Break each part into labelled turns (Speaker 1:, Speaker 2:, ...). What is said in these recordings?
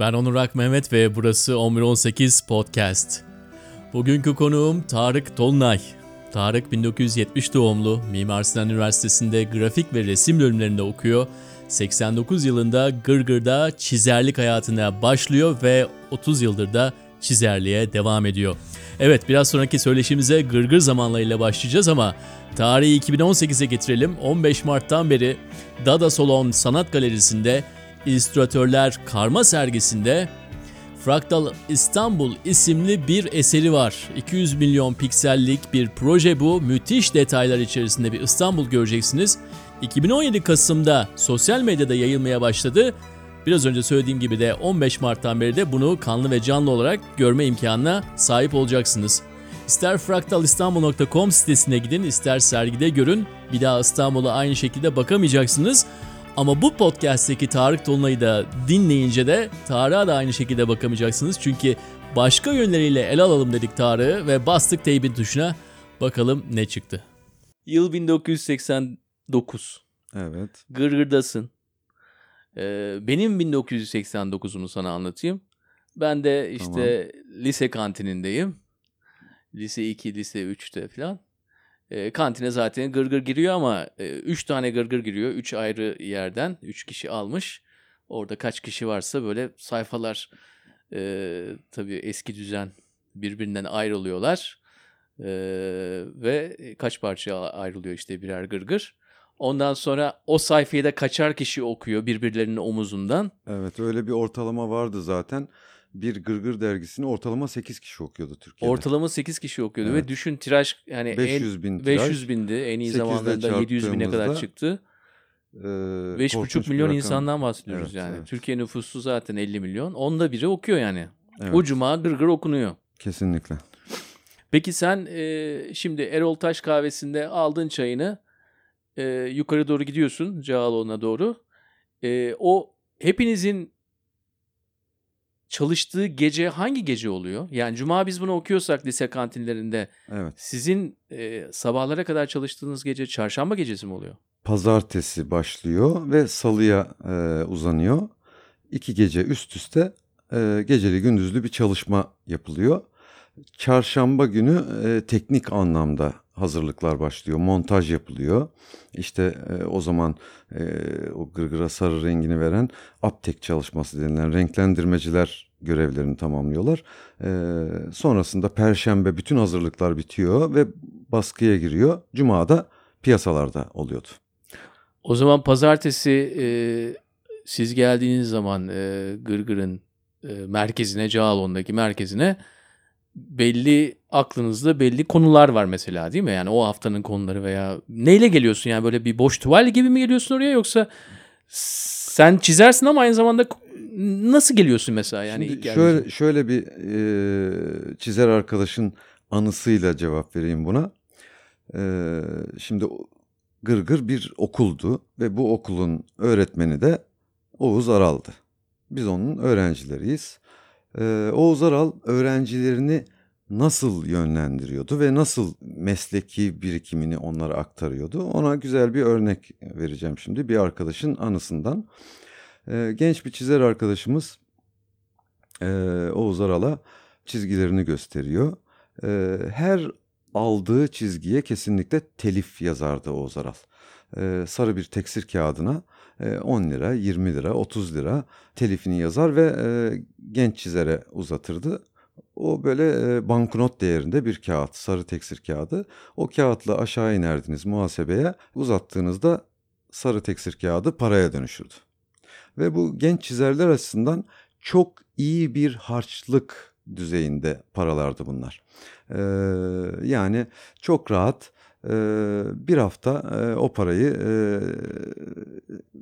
Speaker 1: Ben Onur Ak Mehmet ve burası 1118 Podcast. Bugünkü konuğum Tarık Tolunay. Tarık 1970 doğumlu, Mimar Sinan Üniversitesi'nde grafik ve resim bölümlerinde okuyor. 89 yılında Gırgır'da çizerlik hayatına başlıyor ve 30 yıldır da çizerliğe devam ediyor. Evet biraz sonraki söyleşimize Gırgır zamanlarıyla başlayacağız ama tarihi 2018'e getirelim. 15 Mart'tan beri Dada Salon Sanat Galerisi'nde İllüstratörler Karma sergisinde Fraktal İstanbul isimli bir eseri var. 200 milyon piksellik bir proje bu. Müthiş detaylar içerisinde bir İstanbul göreceksiniz. 2017 Kasım'da sosyal medyada yayılmaya başladı. Biraz önce söylediğim gibi de 15 Mart'tan beri de bunu kanlı ve canlı olarak görme imkanına sahip olacaksınız. İster fraktalistanbul.com sitesine gidin, ister sergide görün. Bir daha İstanbul'a aynı şekilde bakamayacaksınız. Ama bu podcast'teki Tarık Tolunay'ı da dinleyince de Tarık'a da aynı şekilde bakamayacaksınız. Çünkü başka yönleriyle ele alalım dedik Tarık'ı ve bastık teybin tuşuna. Bakalım ne çıktı. Yıl 1989.
Speaker 2: Evet.
Speaker 1: Gırgırdasın. Ee, benim 1989'umu sana anlatayım. Ben de işte lise kantinindeyim. Lise 2, lise 3'te falan. E, kantine zaten gırgır giriyor ama 3 e, tane gırgır giriyor. 3 ayrı yerden 3 kişi almış. Orada kaç kişi varsa böyle sayfalar e, tabii eski düzen birbirinden ayrılıyorlar. E, ve kaç parça ayrılıyor işte birer gırgır. Ondan sonra o sayfayı da kaçar kişi okuyor birbirlerinin omuzundan.
Speaker 2: Evet öyle bir ortalama vardı zaten bir Gırgır dergisini ortalama 8 kişi okuyordu Türkiye'de.
Speaker 1: Ortalama 8 kişi okuyordu evet. ve düşün tiraj yani
Speaker 2: 500 bin tiraj.
Speaker 1: 500 bindi. En iyi zamanlarında 700 bine kadar çıktı. E, 5,5 milyon insandan bahsediyoruz evet, yani. Evet. Türkiye nüfusu zaten 50 milyon. Onda biri okuyor yani. Evet. O cuma gırgır okunuyor.
Speaker 2: Kesinlikle.
Speaker 1: Peki sen e, şimdi Erol Taş kahvesinde aldın çayını e, yukarı doğru gidiyorsun Cağaloğlu'na doğru. E, o hepinizin çalıştığı gece hangi gece oluyor? Yani cuma biz bunu okuyorsak lise kantinlerinde
Speaker 2: evet.
Speaker 1: sizin e, sabahlara kadar çalıştığınız gece çarşamba gecesi mi oluyor?
Speaker 2: Pazartesi başlıyor ve salıya e, uzanıyor. İki gece üst üste e, geceli gündüzlü bir çalışma yapılıyor. Çarşamba günü e, teknik anlamda hazırlıklar başlıyor. Montaj yapılıyor. İşte e, o zaman e, o gırgıra sarı rengini veren aptek çalışması denilen renklendirmeciler görevlerini tamamlıyorlar. E, sonrasında perşembe bütün hazırlıklar bitiyor ve baskıya giriyor. Cuma'da piyasalarda oluyordu.
Speaker 1: O zaman pazartesi e, siz geldiğiniz zaman e, Gırgır'ın e, merkezine, Cağaloğlu'ndaki merkezine belli aklınızda belli konular var mesela değil mi? Yani o haftanın konuları veya neyle geliyorsun yani böyle bir boş tuval gibi mi geliyorsun oraya yoksa sen çizersin ama aynı zamanda nasıl geliyorsun mesela yani
Speaker 2: Şimdi şöyle şöyle bir e, çizer arkadaşın anısıyla cevap vereyim buna. E, şimdi Gırgır bir okuldu ve bu okulun öğretmeni de Oğuz Aral'dı. Biz onun öğrencileriyiz. Ee, Oğuz Aral öğrencilerini nasıl yönlendiriyordu ve nasıl mesleki birikimini onlara aktarıyordu? Ona güzel bir örnek vereceğim şimdi bir arkadaşın anısından. Ee, genç bir çizer arkadaşımız e, Oğuz Aral'a çizgilerini gösteriyor. Ee, her aldığı çizgiye kesinlikle telif yazardı Oğuz Aral. Sarı bir teksir kağıdına 10 e, lira, 20 lira, 30 lira telifini yazar ve e, genç çizere uzatırdı. O böyle e, banknot değerinde bir kağıt, sarı teksir kağıdı. O kağıtla aşağı inerdiniz muhasebeye, uzattığınızda sarı teksir kağıdı paraya dönüşürdü. Ve bu genç çizerler açısından çok iyi bir harçlık düzeyinde paralardı bunlar. Ee, yani çok rahat bir hafta o parayı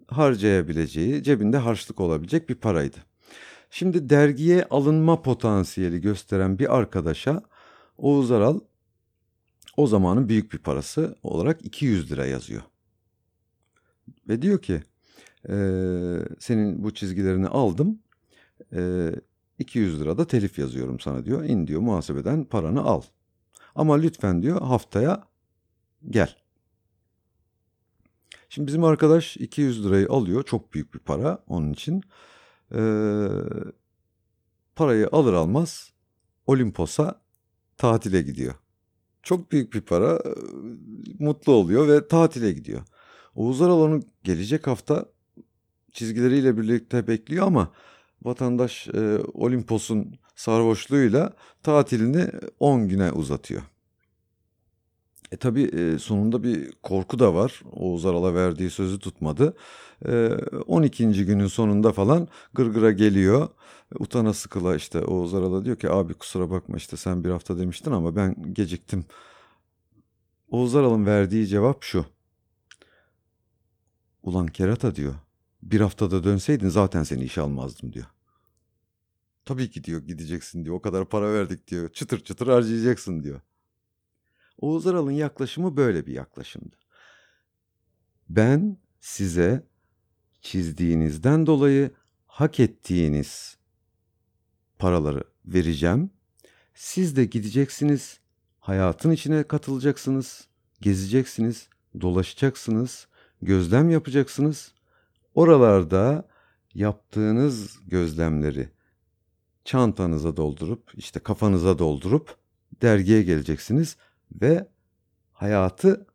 Speaker 2: harcayabileceği, cebinde harçlık olabilecek bir paraydı. Şimdi dergiye alınma potansiyeli gösteren bir arkadaşa Oğuz Aral o zamanın büyük bir parası olarak 200 lira yazıyor. Ve diyor ki e, senin bu çizgilerini aldım e, 200 lira da telif yazıyorum sana diyor. İn diyor muhasebeden paranı al. Ama lütfen diyor haftaya gel. Şimdi bizim arkadaş 200 lirayı alıyor. Çok büyük bir para onun için. Ee, parayı alır almaz Olimpos'a tatile gidiyor. Çok büyük bir para e, mutlu oluyor ve tatile gidiyor. Oğuz Aral onu gelecek hafta çizgileriyle birlikte bekliyor ama vatandaş e, Olimpos'un sarhoşluğuyla tatilini 10 güne uzatıyor. E tabi e, sonunda bir korku da var. Oğuz Aral'a verdiği sözü tutmadı. E, 12. günün sonunda falan gırgıra geliyor. Utana sıkıla işte Oğuz Aral'a diyor ki abi kusura bakma işte sen bir hafta demiştin ama ben geciktim. Oğuz Aral'ın verdiği cevap şu. Ulan kerata diyor. Bir haftada dönseydin zaten seni işe almazdım diyor. Tabii ki diyor gideceksin diyor. O kadar para verdik diyor. Çıtır çıtır harcayacaksın diyor. Oğuz Aral'ın yaklaşımı böyle bir yaklaşımdı. Ben size çizdiğinizden dolayı hak ettiğiniz paraları vereceğim. Siz de gideceksiniz, hayatın içine katılacaksınız, gezeceksiniz, dolaşacaksınız, gözlem yapacaksınız. Oralarda yaptığınız gözlemleri çantanıza doldurup, işte kafanıza doldurup dergiye geleceksiniz ve hayatı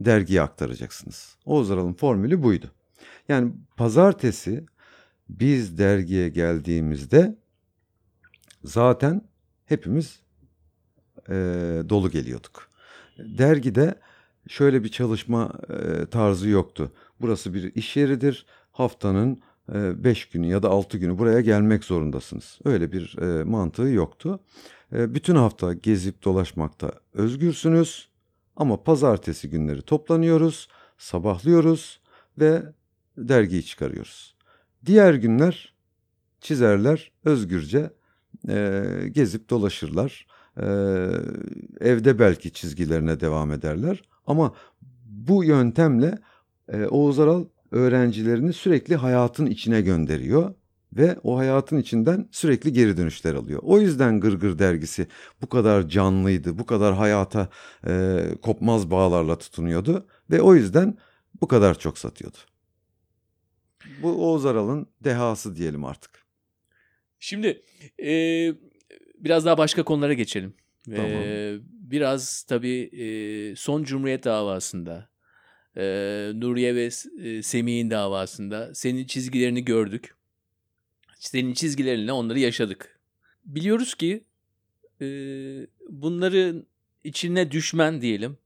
Speaker 2: dergiye aktaracaksınız. Oğuz Aral'ın formülü buydu. Yani pazartesi biz dergiye geldiğimizde zaten hepimiz e, dolu geliyorduk. Dergide şöyle bir çalışma e, tarzı yoktu. Burası bir iş yeridir. Haftanın 5 günü ya da 6 günü buraya gelmek zorundasınız. Öyle bir e, mantığı yoktu. E, bütün hafta gezip dolaşmakta özgürsünüz. Ama pazartesi günleri toplanıyoruz, sabahlıyoruz ve dergiyi çıkarıyoruz. Diğer günler çizerler özgürce e, gezip dolaşırlar. E, evde belki çizgilerine devam ederler. Ama bu yöntemle Oğuz Aral öğrencilerini sürekli hayatın içine gönderiyor ve o hayatın içinden sürekli geri dönüşler alıyor. O yüzden Gırgır dergisi bu kadar canlıydı, bu kadar hayata e, kopmaz bağlarla tutunuyordu ve o yüzden bu kadar çok satıyordu. Bu Oğuz Aral'ın dehası diyelim artık.
Speaker 1: Şimdi e, biraz daha başka konulara geçelim.
Speaker 2: Tamam.
Speaker 1: E, biraz tabii e, son Cumhuriyet davasında, e, Nuriye ve e, Semih'in davasında senin çizgilerini gördük. Senin çizgilerinle onları yaşadık. Biliyoruz ki e, bunların içine düşmen diyelim.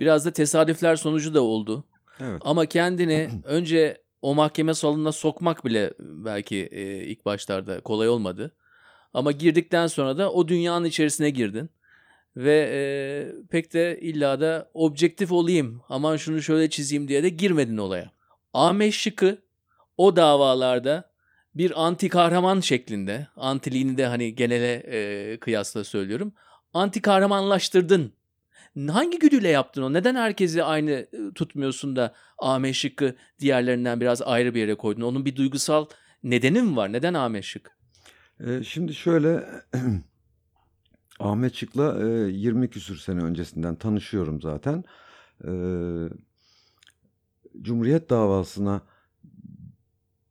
Speaker 1: Biraz da tesadüfler sonucu da oldu.
Speaker 2: Evet.
Speaker 1: Ama kendini önce o mahkeme salonuna sokmak bile belki e, ilk başlarda kolay olmadı. Ama girdikten sonra da o dünyanın içerisine girdin. Ve e, pek de illa da objektif olayım, aman şunu şöyle çizeyim diye de girmedin olaya. Ahmet Şık'ı o davalarda bir anti kahraman şeklinde, antiliğini de hani genele e, kıyasla söylüyorum, anti kahramanlaştırdın. Hangi güdüyle yaptın o? Neden herkesi aynı e, tutmuyorsun da Ahmet Şık'ı diğerlerinden biraz ayrı bir yere koydun? Onun bir duygusal nedeni mi var? Neden Ahmet Şık?
Speaker 2: E, şimdi şöyle Ahmet Şık'la e, 20 küsür sene öncesinden tanışıyorum zaten. E, Cumhuriyet davasına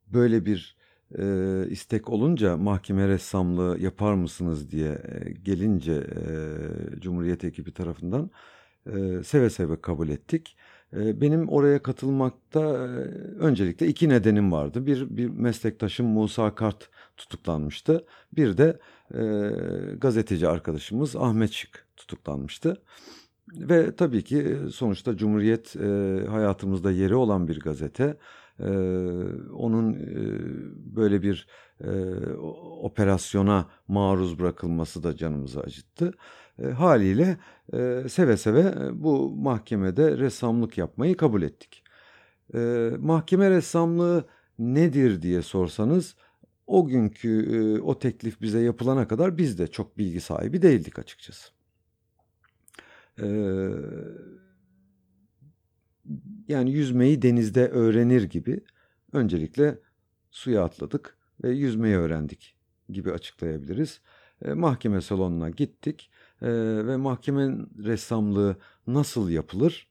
Speaker 2: böyle bir e, istek olunca mahkeme ressamlığı yapar mısınız diye e, gelince e, Cumhuriyet ekibi tarafından e, seve seve kabul ettik. E, benim oraya katılmakta e, öncelikle iki nedenim vardı. Bir, bir meslektaşım Musa Kart tutuklanmıştı. Bir de e, gazeteci arkadaşımız Ahmet Şık tutuklanmıştı. Ve tabii ki sonuçta Cumhuriyet e, hayatımızda yeri olan bir gazete. E, onun e, böyle bir e, operasyona maruz bırakılması da canımızı acıttı. E, haliyle e, seve seve bu mahkemede ressamlık yapmayı kabul ettik. E, mahkeme ressamlığı nedir diye sorsanız o günkü e, o teklif bize yapılana kadar biz de çok bilgi sahibi değildik açıkçası. E, yani yüzmeyi denizde öğrenir gibi öncelikle suya atladık ve yüzmeyi öğrendik gibi açıklayabiliriz. E, mahkeme salonuna gittik e, ve mahkeme ressamlığı nasıl yapılır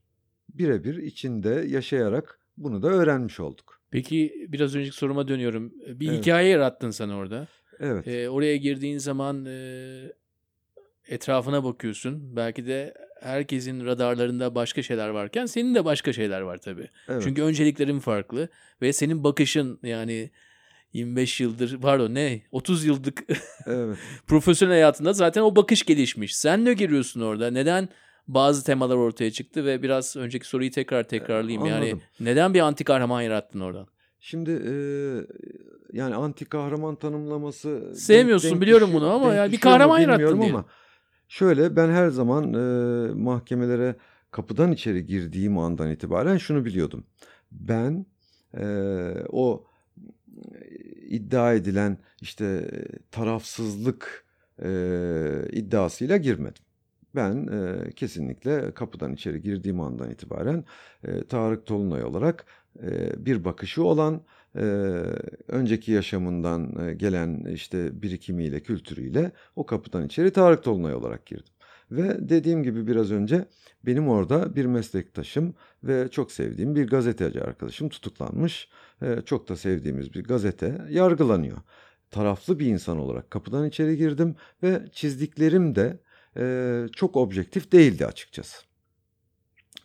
Speaker 2: birebir içinde yaşayarak bunu da öğrenmiş olduk.
Speaker 1: Peki biraz önceki soruma dönüyorum. Bir
Speaker 2: Evet.
Speaker 1: hikaye yarattın sen orada.
Speaker 2: Evet.
Speaker 1: E, oraya girdiğin zaman e, etrafına bakıyorsun. Belki de herkesin radarlarında başka şeyler varken senin de başka şeyler var tabii.
Speaker 2: Evet.
Speaker 1: Çünkü önceliklerin farklı ve senin bakışın yani 25 yıldır pardon ne 30 yıllık
Speaker 2: Evet.
Speaker 1: profesyonel hayatında zaten o bakış gelişmiş. Sen ne görüyorsun orada? Neden bazı temalar ortaya çıktı ve biraz önceki soruyu tekrar tekrarlayayım. Yani
Speaker 2: anladım.
Speaker 1: neden bir anti kahraman yarattın oradan?
Speaker 2: Şimdi e, yani anti kahraman tanımlaması
Speaker 1: Sevmiyorsun,
Speaker 2: denk
Speaker 1: biliyorum
Speaker 2: düşüyor-
Speaker 1: bunu ama yani bir kahraman yarattın
Speaker 2: ama şöyle ben her zaman e, mahkemelere kapıdan içeri girdiğim andan itibaren şunu biliyordum. Ben e, o e, iddia edilen işte tarafsızlık e, iddiasıyla girmedim. Ben e, kesinlikle kapıdan içeri girdiğim andan itibaren e, Tarık Tolunay olarak e, bir bakışı olan, e, önceki yaşamından e, gelen işte birikimiyle, kültürüyle o kapıdan içeri Tarık Tolunay olarak girdim. Ve dediğim gibi biraz önce benim orada bir meslektaşım ve çok sevdiğim bir gazeteci arkadaşım tutuklanmış. E, çok da sevdiğimiz bir gazete yargılanıyor. Taraflı bir insan olarak kapıdan içeri girdim ve çizdiklerim de e, çok objektif değildi açıkçası.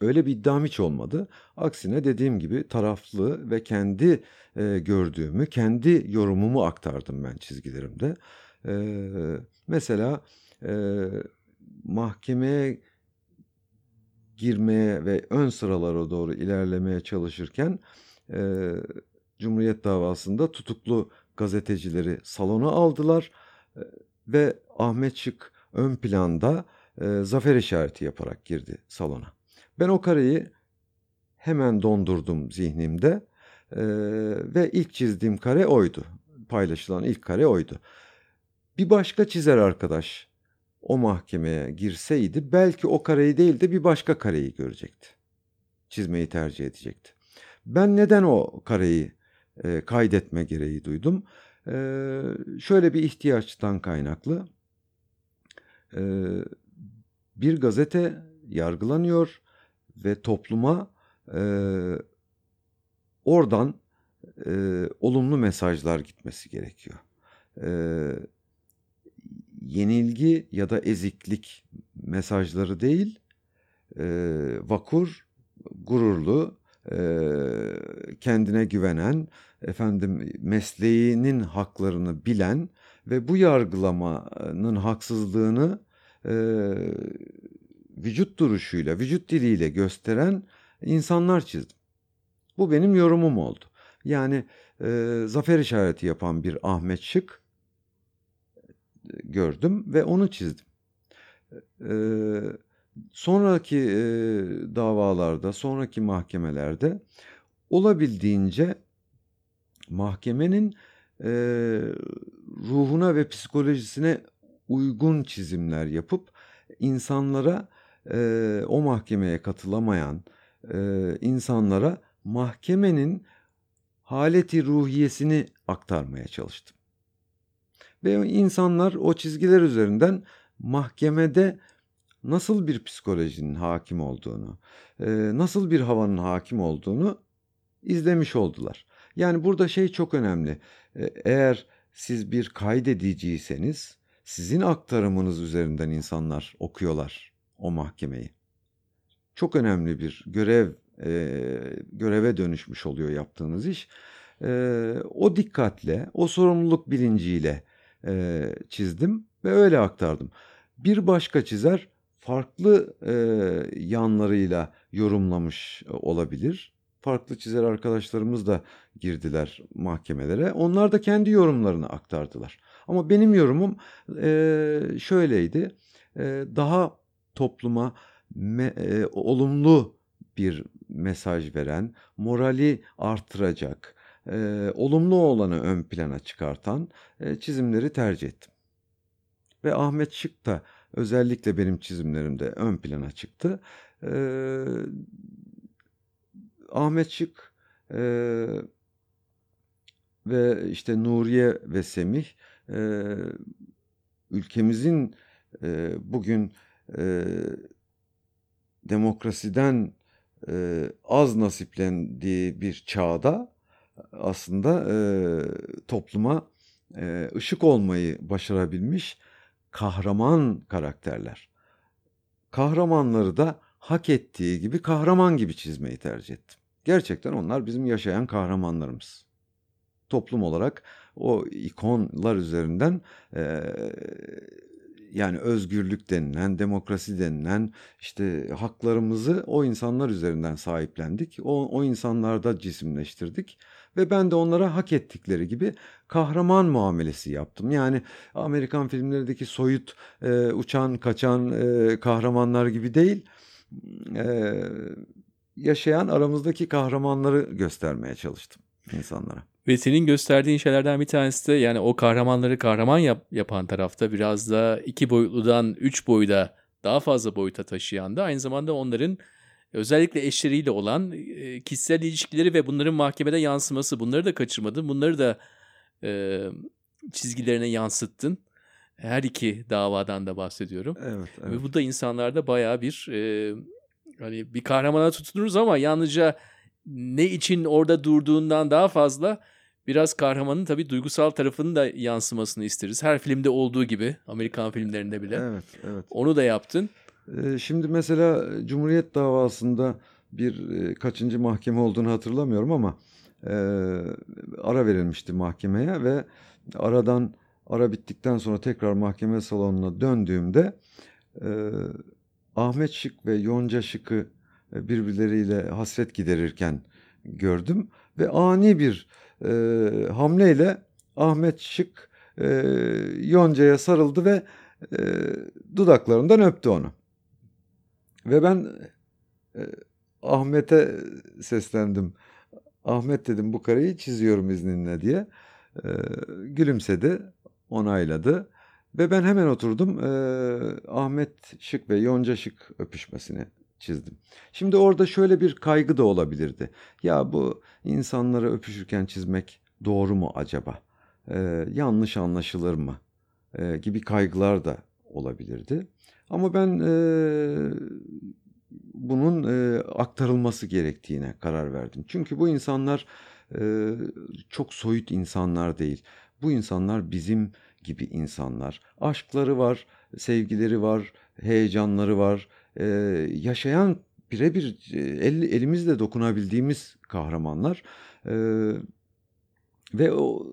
Speaker 2: Öyle bir iddiam hiç olmadı. Aksine dediğim gibi taraflı ve kendi e, gördüğümü, kendi yorumumu aktardım ben çizgilerimde. E, mesela e, mahkemeye girmeye ve ön sıralara doğru ilerlemeye çalışırken e, Cumhuriyet davasında tutuklu gazetecileri salona aldılar e, ve Ahmet Şık ön planda e, zafer işareti yaparak girdi salona. Ben o kareyi hemen dondurdum zihnimde e, ve ilk çizdiğim kare oydu. Paylaşılan ilk kare oydu. Bir başka çizer arkadaş o mahkemeye girseydi belki o kareyi değil de bir başka kareyi görecekti. Çizmeyi tercih edecekti. Ben neden o kareyi e, kaydetme gereği duydum? E, şöyle bir ihtiyaçtan kaynaklı. E, bir gazete yargılanıyor ve topluma e, oradan e, olumlu mesajlar gitmesi gerekiyor. E, yenilgi ya da eziklik mesajları değil, vakur, gururlu, kendine güvenen, efendim mesleğinin haklarını bilen ve bu yargılamanın haksızlığını e, vücut duruşuyla, vücut diliyle gösteren insanlar çizdim. Bu benim yorumum oldu. Yani e, zafer işareti yapan bir Ahmet Şık gördüm ve onu çizdim. E, sonraki e, davalarda, sonraki mahkemelerde olabildiğince mahkemenin e, ruhuna ve psikolojisine uygun çizimler yapıp insanlara e, o mahkemeye katılamayan e, insanlara mahkemenin haleti ruhiyesini aktarmaya çalıştım. Ve insanlar o çizgiler üzerinden mahkemede nasıl bir psikolojinin hakim olduğunu, e, nasıl bir havanın hakim olduğunu izlemiş oldular. Yani burada şey çok önemli. E, eğer siz bir kaydediciyseniz sizin aktarımınız üzerinden insanlar okuyorlar o mahkemeyi. Çok önemli bir görev e, göreve dönüşmüş oluyor yaptığınız iş. E, o dikkatle, o sorumluluk bilinciyle e, çizdim ve öyle aktardım. Bir başka çizer farklı e, yanlarıyla yorumlamış olabilir. Farklı çizer arkadaşlarımız da girdiler mahkemelere. Onlar da kendi yorumlarını aktardılar. Ama benim yorumum e, şöyleydi. E, daha topluma me, e, olumlu bir mesaj veren, morali artıracak, e, olumlu olanı ön plana çıkartan e, çizimleri tercih ettim. Ve Ahmet Şık da özellikle benim çizimlerimde ön plana çıktı. E, Ahmet Şık e, ve işte Nuriye ve Semih e, ülkemizin e, bugün e, demokrasiden e, az nasiplendiği bir çağda aslında e, topluma e, ışık olmayı başarabilmiş kahraman karakterler. Kahramanları da hak ettiği gibi kahraman gibi çizmeyi tercih ettim. Gerçekten onlar bizim yaşayan kahramanlarımız. Toplum olarak o ikonlar üzerinden e, yani özgürlük denilen, demokrasi denilen işte haklarımızı o insanlar üzerinden sahiplendik. O, o insanlarda cisimleştirdik ve ben de onlara hak ettikleri gibi kahraman muamelesi yaptım. Yani Amerikan filmlerindeki soyut e, uçan kaçan e, kahramanlar gibi değil, e, yaşayan aramızdaki kahramanları göstermeye çalıştım insanlara.
Speaker 1: Ve senin gösterdiğin şeylerden bir tanesi de yani o kahramanları kahraman yap, yapan tarafta biraz da iki boyutludan üç boyuda daha fazla boyuta taşıyan da aynı zamanda onların özellikle eşleriyle olan e, kişisel ilişkileri ve bunların mahkemede yansıması bunları da kaçırmadın. Bunları da e, çizgilerine yansıttın. Her iki davadan da bahsediyorum.
Speaker 2: Evet, evet.
Speaker 1: Ve bu da insanlarda bayağı bir e, hani bir kahramana tutunuruz ama yalnızca ne için orada durduğundan daha fazla biraz kahramanın tabii duygusal tarafının da yansımasını isteriz. Her filmde olduğu gibi Amerikan filmlerinde bile.
Speaker 2: Evet, evet.
Speaker 1: Onu da yaptın.
Speaker 2: Ee, Şimdi mesela Cumhuriyet davasında bir e, kaçıncı mahkeme olduğunu hatırlamıyorum ama e, ara verilmişti mahkemeye ve aradan ara bittikten sonra tekrar mahkeme salonuna döndüğümde e, Ahmet Şık ve Yonca Şık'ı e, birbirleriyle hasret giderirken gördüm ve ani bir e, hamleyle Ahmet Şık e, Yonca'ya sarıldı ve e, dudaklarından öptü onu. Ve ben e, Ahmet'e seslendim. Ahmet dedim bu kareyi çiziyorum izninle diye. E, gülümsedi, onayladı. Ve ben hemen oturdum e, Ahmet Şık ve Yonca Şık öpüşmesini çizdim. Şimdi orada şöyle bir kaygı da olabilirdi. Ya bu insanları öpüşürken çizmek doğru mu acaba? E, yanlış anlaşılır mı? E, gibi kaygılar da olabilirdi. Ama ben e, bunun e, aktarılması gerektiğine karar verdim. Çünkü bu insanlar e, çok soyut insanlar değil. Bu insanlar bizim gibi insanlar. Aşkları var, sevgileri var, heyecanları var. E, yaşayan birebir el, elimizle dokunabildiğimiz kahramanlar. E, ve o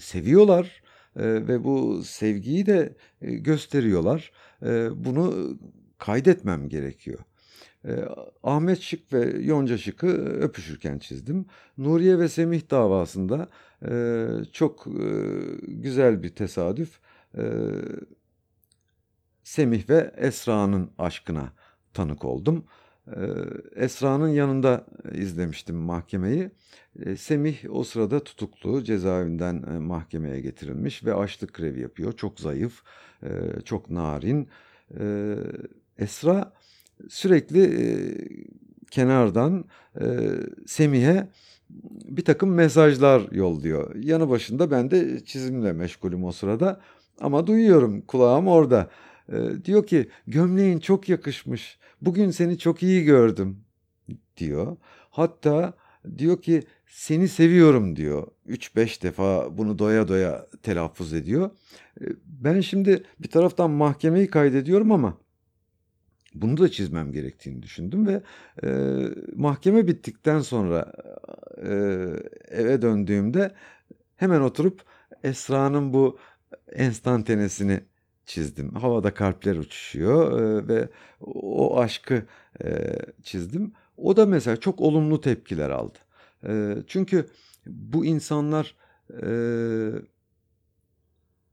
Speaker 2: seviyorlar e, ve bu sevgiyi de gösteriyorlar. E, bunu kaydetmem gerekiyor. Ahmet Şık ve Yonca Şık'ı öpüşürken çizdim. Nuriye ve Semih davasında çok güzel bir tesadüf. E, Semih ve Esra'nın aşkına tanık oldum. E, Esra'nın yanında izlemiştim mahkemeyi. E, Semih o sırada tutuklu, cezaevinden e, mahkemeye getirilmiş ve açlık grevi yapıyor. Çok zayıf, e, çok narin. E, Esra sürekli e, kenardan e, Semih'e bir takım mesajlar yolluyor. Yanı başında ben de çizimle meşgulüm o sırada ama duyuyorum kulağım orada. E, diyor ki gömleğin çok yakışmış. Bugün seni çok iyi gördüm diyor. Hatta diyor ki seni seviyorum diyor. 3-5 defa bunu doya doya telaffuz ediyor. E, Ben şimdi bir taraftan mahkemeyi kaydediyorum ama bunu da çizmem gerektiğini düşündüm ve e, mahkeme bittikten sonra e, eve döndüğümde hemen oturup Esra'nın bu enstantanesini çizdim. Havada kalpler uçuşuyor ve o aşkı çizdim. O da mesela çok olumlu tepkiler aldı. Çünkü bu insanlar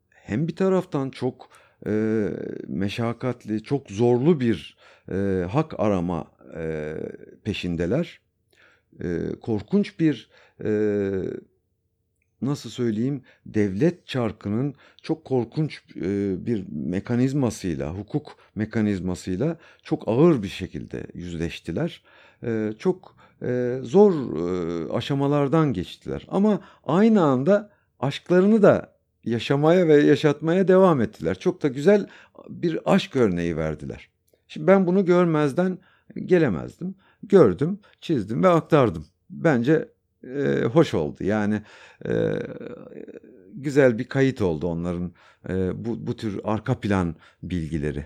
Speaker 2: hem bir taraftan çok e, meşakkatli, çok zorlu bir hak arama peşindeler. Korkunç bir nasıl söyleyeyim devlet çarkının çok korkunç e, bir mekanizmasıyla, hukuk mekanizmasıyla çok ağır bir şekilde yüzleştiler. E, çok e, zor aşamalardan geçtiler. Ama aynı anda aşklarını da yaşamaya ve yaşatmaya devam ettiler. Çok da güzel bir aşk örneği verdiler. Şimdi ben bunu görmezden gelemezdim. Gördüm, çizdim ve aktardım. Bence e, hoş oldu. Yani e, güzel bir kayıt oldu onların e, bu, bu tür arka plan bilgileri.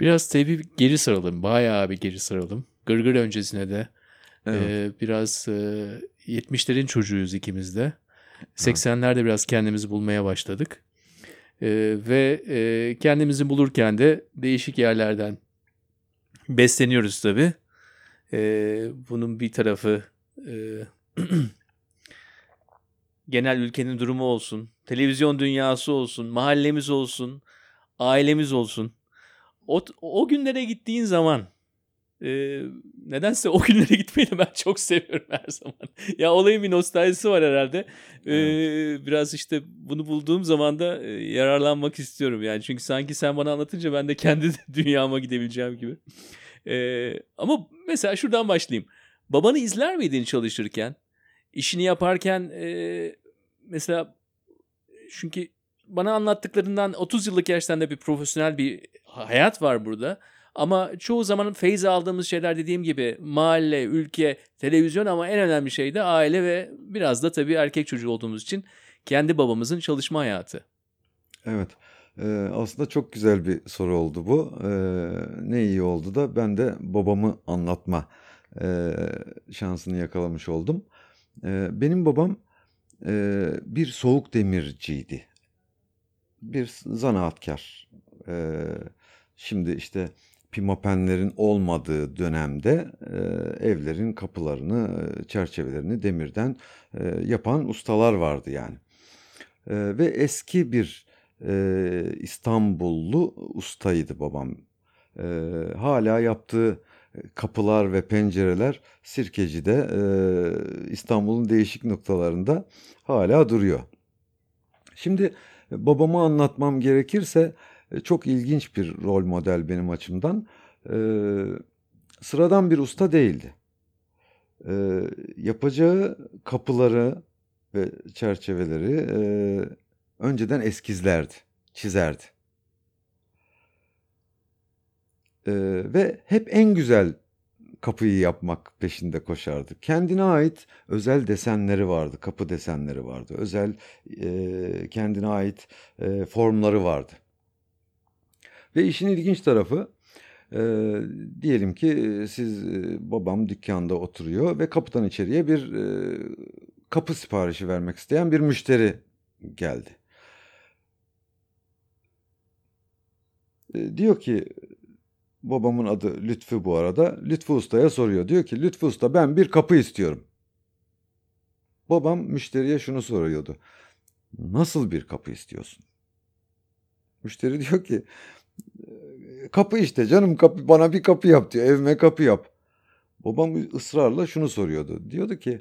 Speaker 1: Biraz tabii geri saralım. Bayağı bir geri saralım. Gırgır öncesine de evet. e, biraz e, 70'lerin çocuğuyuz ikimiz de. 80'lerde biraz kendimizi bulmaya başladık. E, ve e, kendimizi bulurken de değişik yerlerden besleniyoruz tabii. E, bunun bir tarafı e, genel ülkenin durumu olsun, televizyon dünyası olsun, mahallemiz olsun, ailemiz olsun. O, o günlere gittiğin zaman e, nedense o günlere gitmeyi de ben çok seviyorum her zaman. ya olayın bir nostaljisi var herhalde. E, evet. Biraz işte bunu bulduğum zaman da e, yararlanmak istiyorum yani. Çünkü sanki sen bana anlatınca ben de kendi dünyama gidebileceğim gibi. E, ama mesela şuradan başlayayım. Babanı izler miydin çalışırken? İşini yaparken e, mesela çünkü bana anlattıklarından 30 yıllık yaştan da bir profesyonel bir hayat var burada. Ama çoğu zaman feyiz aldığımız şeyler dediğim gibi mahalle, ülke, televizyon ama en önemli şey de aile ve biraz da tabii erkek çocuğu olduğumuz için kendi babamızın çalışma hayatı.
Speaker 2: Evet. Ee, aslında çok güzel bir soru oldu bu. Ee, ne iyi oldu da ben de babamı anlatma e, şansını yakalamış oldum. E, benim babam e, bir soğuk demirciydi. Bir zanaatkar. Şimdi işte pimapenlerin olmadığı dönemde e, evlerin kapılarını, çerçevelerini demirden yapan ustalar vardı yani. Ve eski bir e, İstanbullu ustaydı babam. E, hala yaptığı kapılar ve pencereler Sirkeci'de e, İstanbul'un değişik noktalarında hala duruyor. Şimdi babamı anlatmam gerekirse çok ilginç bir rol model benim açımdan. E, sıradan bir usta değildi. E, yapacağı kapıları ve çerçeveleri e, önceden eskizlerdi, çizerdi. Ee, ve hep en güzel kapıyı yapmak peşinde koşardı. Kendine ait özel desenleri vardı, kapı desenleri vardı. Özel e, kendine ait e, formları vardı. Ve işin ilginç tarafı e, diyelim ki siz e, babam dükkanda oturuyor ve kapıdan içeriye bir e, kapı siparişi vermek isteyen bir müşteri geldi. Diyor ki Babamın adı Lütfü bu arada. Lütfü Usta'ya soruyor. Diyor ki Lütfü Usta ben bir kapı istiyorum. Babam müşteriye şunu soruyordu. Nasıl bir kapı istiyorsun? Müşteri diyor ki kapı işte canım kapı bana bir kapı yap diyor. Evime kapı yap. Babam ısrarla şunu soruyordu. Diyordu ki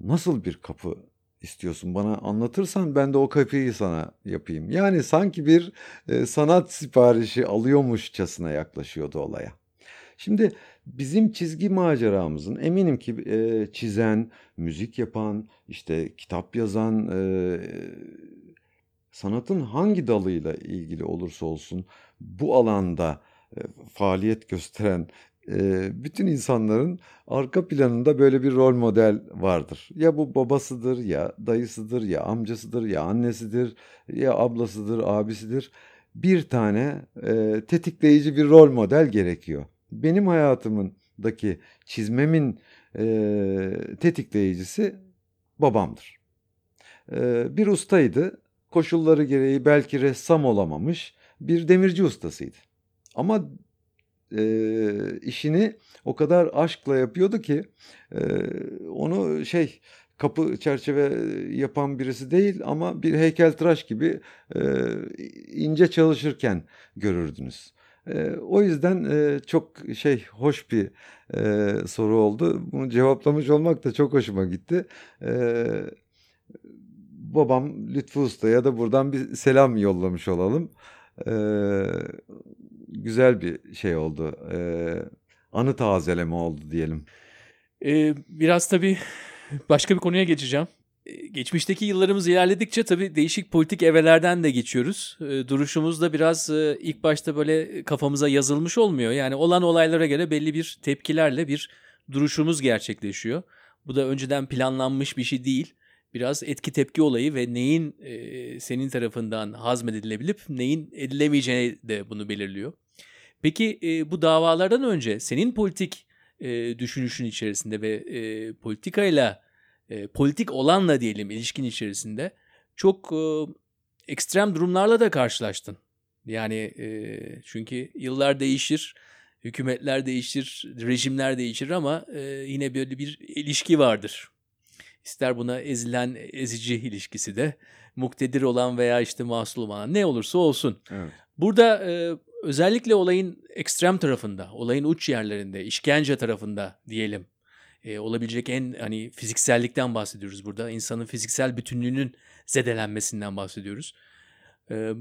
Speaker 2: nasıl bir kapı istiyorsun bana anlatırsan ben de o kapıyı sana yapayım. Yani sanki bir e, sanat siparişi alıyormuşçasına yaklaşıyordu olaya. Şimdi bizim çizgi maceramızın eminim ki e, çizen, müzik yapan, işte kitap yazan, e, sanatın hangi dalıyla ilgili olursa olsun bu alanda e, faaliyet gösteren bütün insanların arka planında böyle bir rol model vardır. Ya bu babasıdır, ya dayısıdır, ya amcasıdır, ya annesidir, ya ablasıdır, abisidir. Bir tane e, tetikleyici bir rol model gerekiyor. Benim hayatımdaki çizmemin e, tetikleyicisi babamdır. E, bir ustaydı. Koşulları gereği belki ressam olamamış bir demirci ustasıydı. Ama e, işini o kadar aşkla yapıyordu ki e, onu şey kapı çerçeve yapan birisi değil ama bir heykeltıraş gibi e, ince çalışırken görürdünüz. E, o yüzden e, çok şey hoş bir e, soru oldu. Bunu cevaplamış olmak da çok hoşuma gitti. E, babam Lütfü Usta'ya da buradan bir selam yollamış olalım. E, güzel bir şey oldu. Ee, anı tazeleme oldu diyelim.
Speaker 1: Ee, biraz tabii başka bir konuya geçeceğim. Geçmişteki yıllarımız ilerledikçe tabii değişik politik evelerden de geçiyoruz. Duruşumuz da biraz ilk başta böyle kafamıza yazılmış olmuyor. Yani olan olaylara göre belli bir tepkilerle bir duruşumuz gerçekleşiyor. Bu da önceden planlanmış bir şey değil. biraz etki tepki olayı ve neyin e, senin tarafından hazmedilebilip neyin edilemeyeceğini de bunu belirliyor. Peki e, bu davalardan önce senin politik e, düşünüşün içerisinde ve e, politikayla e, politik olanla diyelim ilişkin içerisinde çok e, ekstrem durumlarla da karşılaştın. Yani e, çünkü yıllar değişir, hükümetler değişir, rejimler değişir ama e, yine böyle bir ilişki vardır. İster buna ezilen ezici ilişkisi de muktedir olan veya işte mahsul olan ne olursa olsun.
Speaker 2: Evet.
Speaker 1: Burada e, özellikle olayın ekstrem tarafında, olayın uç yerlerinde, işkence tarafında diyelim. E, olabilecek en hani fiziksellikten bahsediyoruz burada. İnsanın fiziksel bütünlüğünün zedelenmesinden bahsediyoruz. E,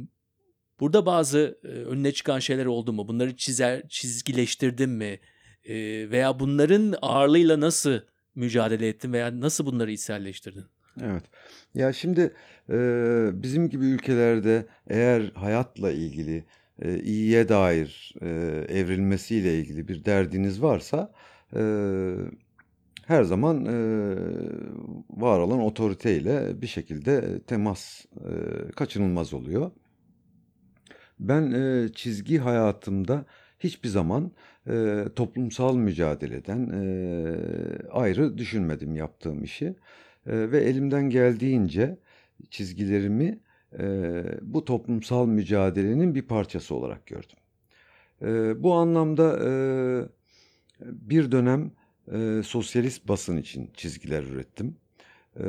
Speaker 1: burada bazı e, önüne çıkan şeyler oldu mu? Bunları çizer, çizgileştirdin mi? E, veya bunların ağırlığıyla nasıl mücadele ettin veya nasıl bunları içselleştirdin?
Speaker 2: Evet. Ya şimdi e, bizim gibi ülkelerde eğer hayatla ilgili e, iyiye dair e, evrilmesiyle ilgili bir derdiniz varsa e, her zaman e, var olan otoriteyle bir şekilde temas e, kaçınılmaz oluyor. Ben e, çizgi hayatımda hiçbir zaman e, toplumsal mücadeleden e, ayrı düşünmedim yaptığım işi E, ve elimden geldiğince çizgilerimi e, bu toplumsal mücadelenin bir parçası olarak gördüm. E, bu anlamda e, bir dönem e, sosyalist basın için çizgiler ürettim. E,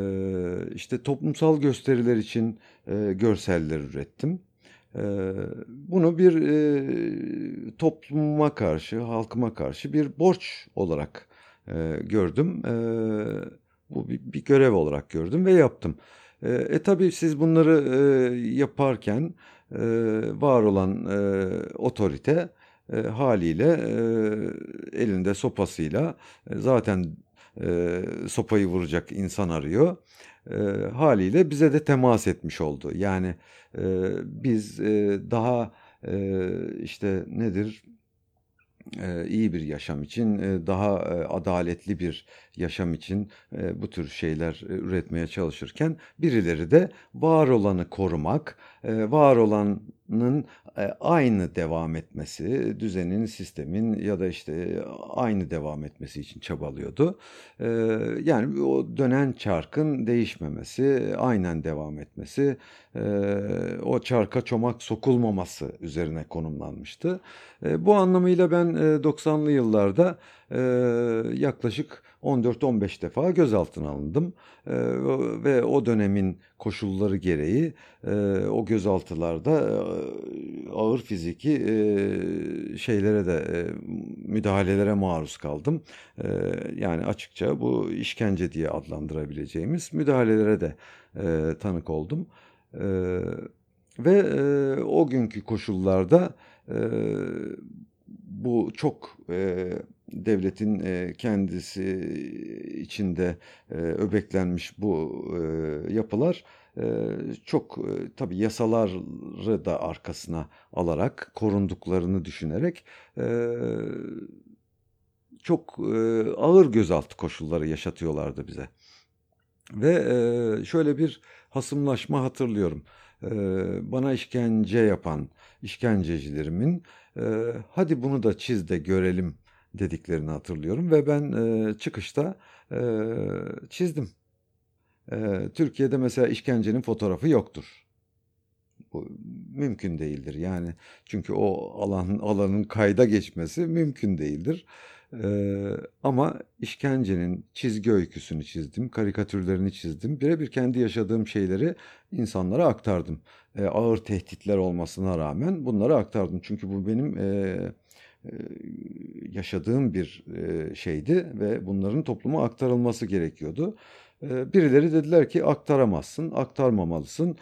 Speaker 2: işte toplumsal gösteriler için e, görseller ürettim. E, bunu bir e, topluma karşı, halkıma karşı bir borç olarak e, gördüm. E, bu bir, bir görev olarak gördüm ve yaptım. E, e tabii siz bunları e, yaparken e, var olan e, otorite e, haliyle e, elinde sopasıyla e, zaten e, sopayı vuracak insan arıyor. E, haliyle bize de temas etmiş oldu. Yani e, biz e, daha e, işte nedir e, iyi bir yaşam için, e, daha e, adaletli bir yaşam için e, bu tür şeyler e, üretmeye çalışırken birileri de var olanı korumak, e, var olanın e, aynı devam etmesi, düzenin, sistemin ya da işte aynı devam etmesi için çabalıyordu. E, yani o dönen çarkın değişmemesi, aynen devam etmesi, e, o çarka çomak sokulmaması üzerine konumlanmıştı. E, bu anlamıyla ben e, 90'lı yıllarda e, yaklaşık 14-15 defa gözaltına alındım e, ve o dönemin koşulları gereği e, o gözaltılarda e, ağır fiziki e, şeylere de müdahalelere maruz kaldım. Yani açıkça bu işkence diye adlandırabileceğimiz müdahalelere de tanık oldum. Ve e, o günkü koşullarda e, bu çok e, devletin kendisi içinde öbeklenmiş bu yapılar çok tabii yasaları da arkasına alarak korunduklarını düşünerek çok ağır gözaltı koşulları yaşatıyorlardı bize. Ve şöyle bir hasımlaşma hatırlıyorum. Bana işkence yapan işkencecilerimin hadi bunu da çiz de görelim dediklerini hatırlıyorum ve ben e, çıkışta e, çizdim. E, Türkiye'de mesela işkencenin fotoğrafı yoktur. Bu mümkün değildir yani çünkü o alan alanın kayda geçmesi mümkün değildir. Ee, ama işkencenin çizgi öyküsünü çizdim, karikatürlerini çizdim. Birebir kendi yaşadığım şeyleri insanlara aktardım. Ee, ağır tehditler olmasına rağmen bunları aktardım. Çünkü bu benim e, yaşadığım bir şeydi ve bunların topluma aktarılması gerekiyordu. Birileri dediler ki aktaramazsın, aktarmamalısın.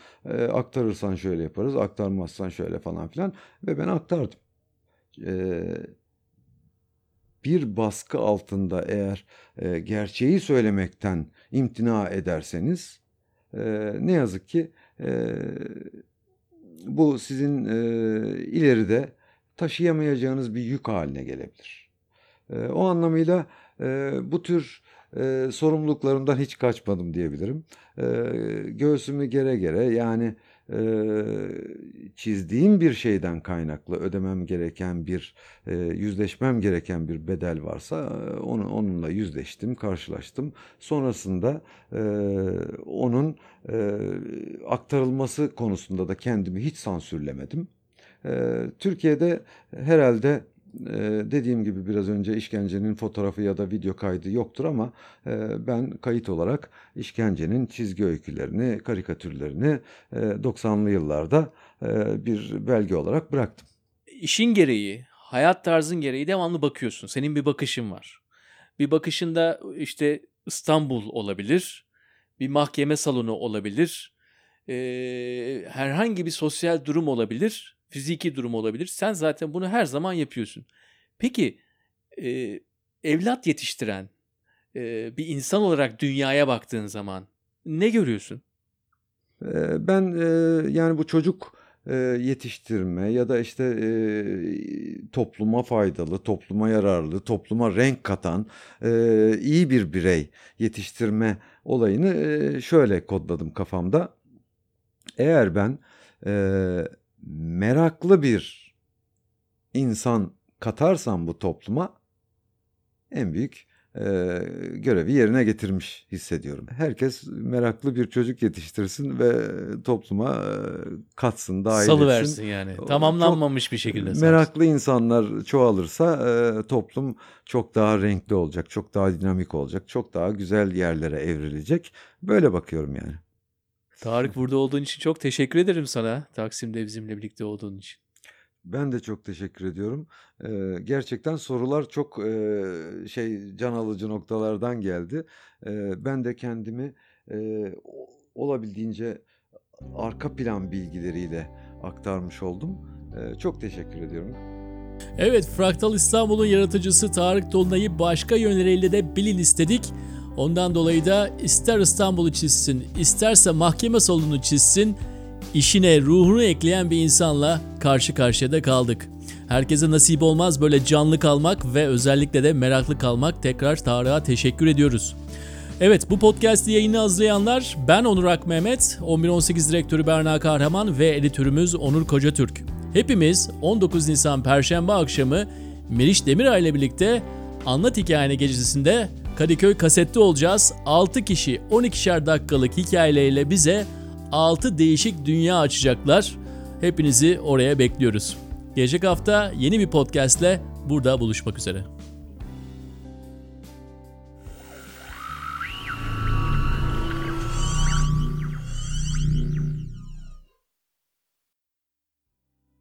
Speaker 2: Aktarırsan şöyle yaparız, aktarmazsan şöyle falan filan ve ben aktardım. Bir baskı altında eğer gerçeği söylemekten imtina ederseniz ne yazık ki bu sizin ileride taşıyamayacağınız bir yük haline gelebilir. E, o anlamıyla e, bu tür e, sorumluluklarımdan hiç kaçmadım diyebilirim. E, göğsümü gere gere yani e, çizdiğim bir şeyden kaynaklı ödemem gereken bir e, yüzleşmem gereken bir bedel varsa e, onu onunla yüzleştim, karşılaştım. Sonrasında e, onun e, aktarılması konusunda da kendimi hiç sansürlemedim. E, Türkiye'de herhalde ee, dediğim gibi biraz önce işkencenin fotoğrafı ya da video kaydı yoktur ama e, ben kayıt olarak işkencenin çizgi öykülerini, karikatürlerini e, 90'lı yıllarda e, bir belge olarak bıraktım.
Speaker 1: İşin gereği, hayat tarzın gereği devamlı bakıyorsun. Senin bir bakışın var. Bir bakışında işte İstanbul olabilir, bir mahkeme salonu olabilir, e, herhangi bir sosyal durum olabilir fiziki durum olabilir. Sen zaten bunu her zaman yapıyorsun. Peki e, evlat yetiştiren e, bir insan olarak dünyaya baktığın zaman ne görüyorsun?
Speaker 2: Ben e, yani bu çocuk e, yetiştirme ya da işte e, topluma faydalı, topluma yararlı, topluma renk katan iyi bir birey yetiştirme olayını şöyle kodladım kafamda. Eğer ben meraklı bir insan katarsam bu topluma en büyük e, görevi yerine getirmiş hissediyorum. Herkes meraklı bir çocuk yetiştirsin ve topluma e, katsın, dahil
Speaker 1: Salı
Speaker 2: etsin.
Speaker 1: versin yani. Tamamlanmamış çok bir şekilde.
Speaker 2: Meraklı insanlar çoğalırsa e, toplum çok daha renkli olacak, çok daha dinamik olacak, çok daha güzel yerlere evrilecek. Böyle bakıyorum yani.
Speaker 1: Tarık burada olduğun için çok teşekkür ederim sana. Taksim'de bizimle birlikte olduğun için.
Speaker 2: Ben de çok teşekkür ediyorum. Ee, gerçekten sorular çok e, şey can alıcı noktalardan geldi. Ee, ben de kendimi e, olabildiğince arka plan bilgileriyle aktarmış oldum. Ee, çok teşekkür ediyorum.
Speaker 1: Evet, Fraktal İstanbul'un yaratıcısı Tarık Dolunay'ı başka yönleriyle de bilin istedik. Ondan dolayı da ister İstanbul'u çizsin, isterse mahkeme salonunu çizsin, işine ruhunu ekleyen bir insanla karşı karşıya da kaldık. Herkese nasip olmaz böyle canlı kalmak ve özellikle de meraklı kalmak. Tekrar Tarık'a teşekkür ediyoruz. Evet bu podcast'i yayını hazırlayanlar ben Onur Ak Mehmet, 1118 direktörü Berna Kahraman ve editörümüz Onur Kocatürk. Hepimiz 19 Nisan Perşembe akşamı Meriç Demiray ile birlikte Anlat Hikayene gecesinde Kadıköy kasette olacağız. 6 kişi 12'şer dakikalık hikayeleriyle bize 6 değişik dünya açacaklar. Hepinizi oraya bekliyoruz. Gelecek hafta yeni bir podcastle burada buluşmak üzere.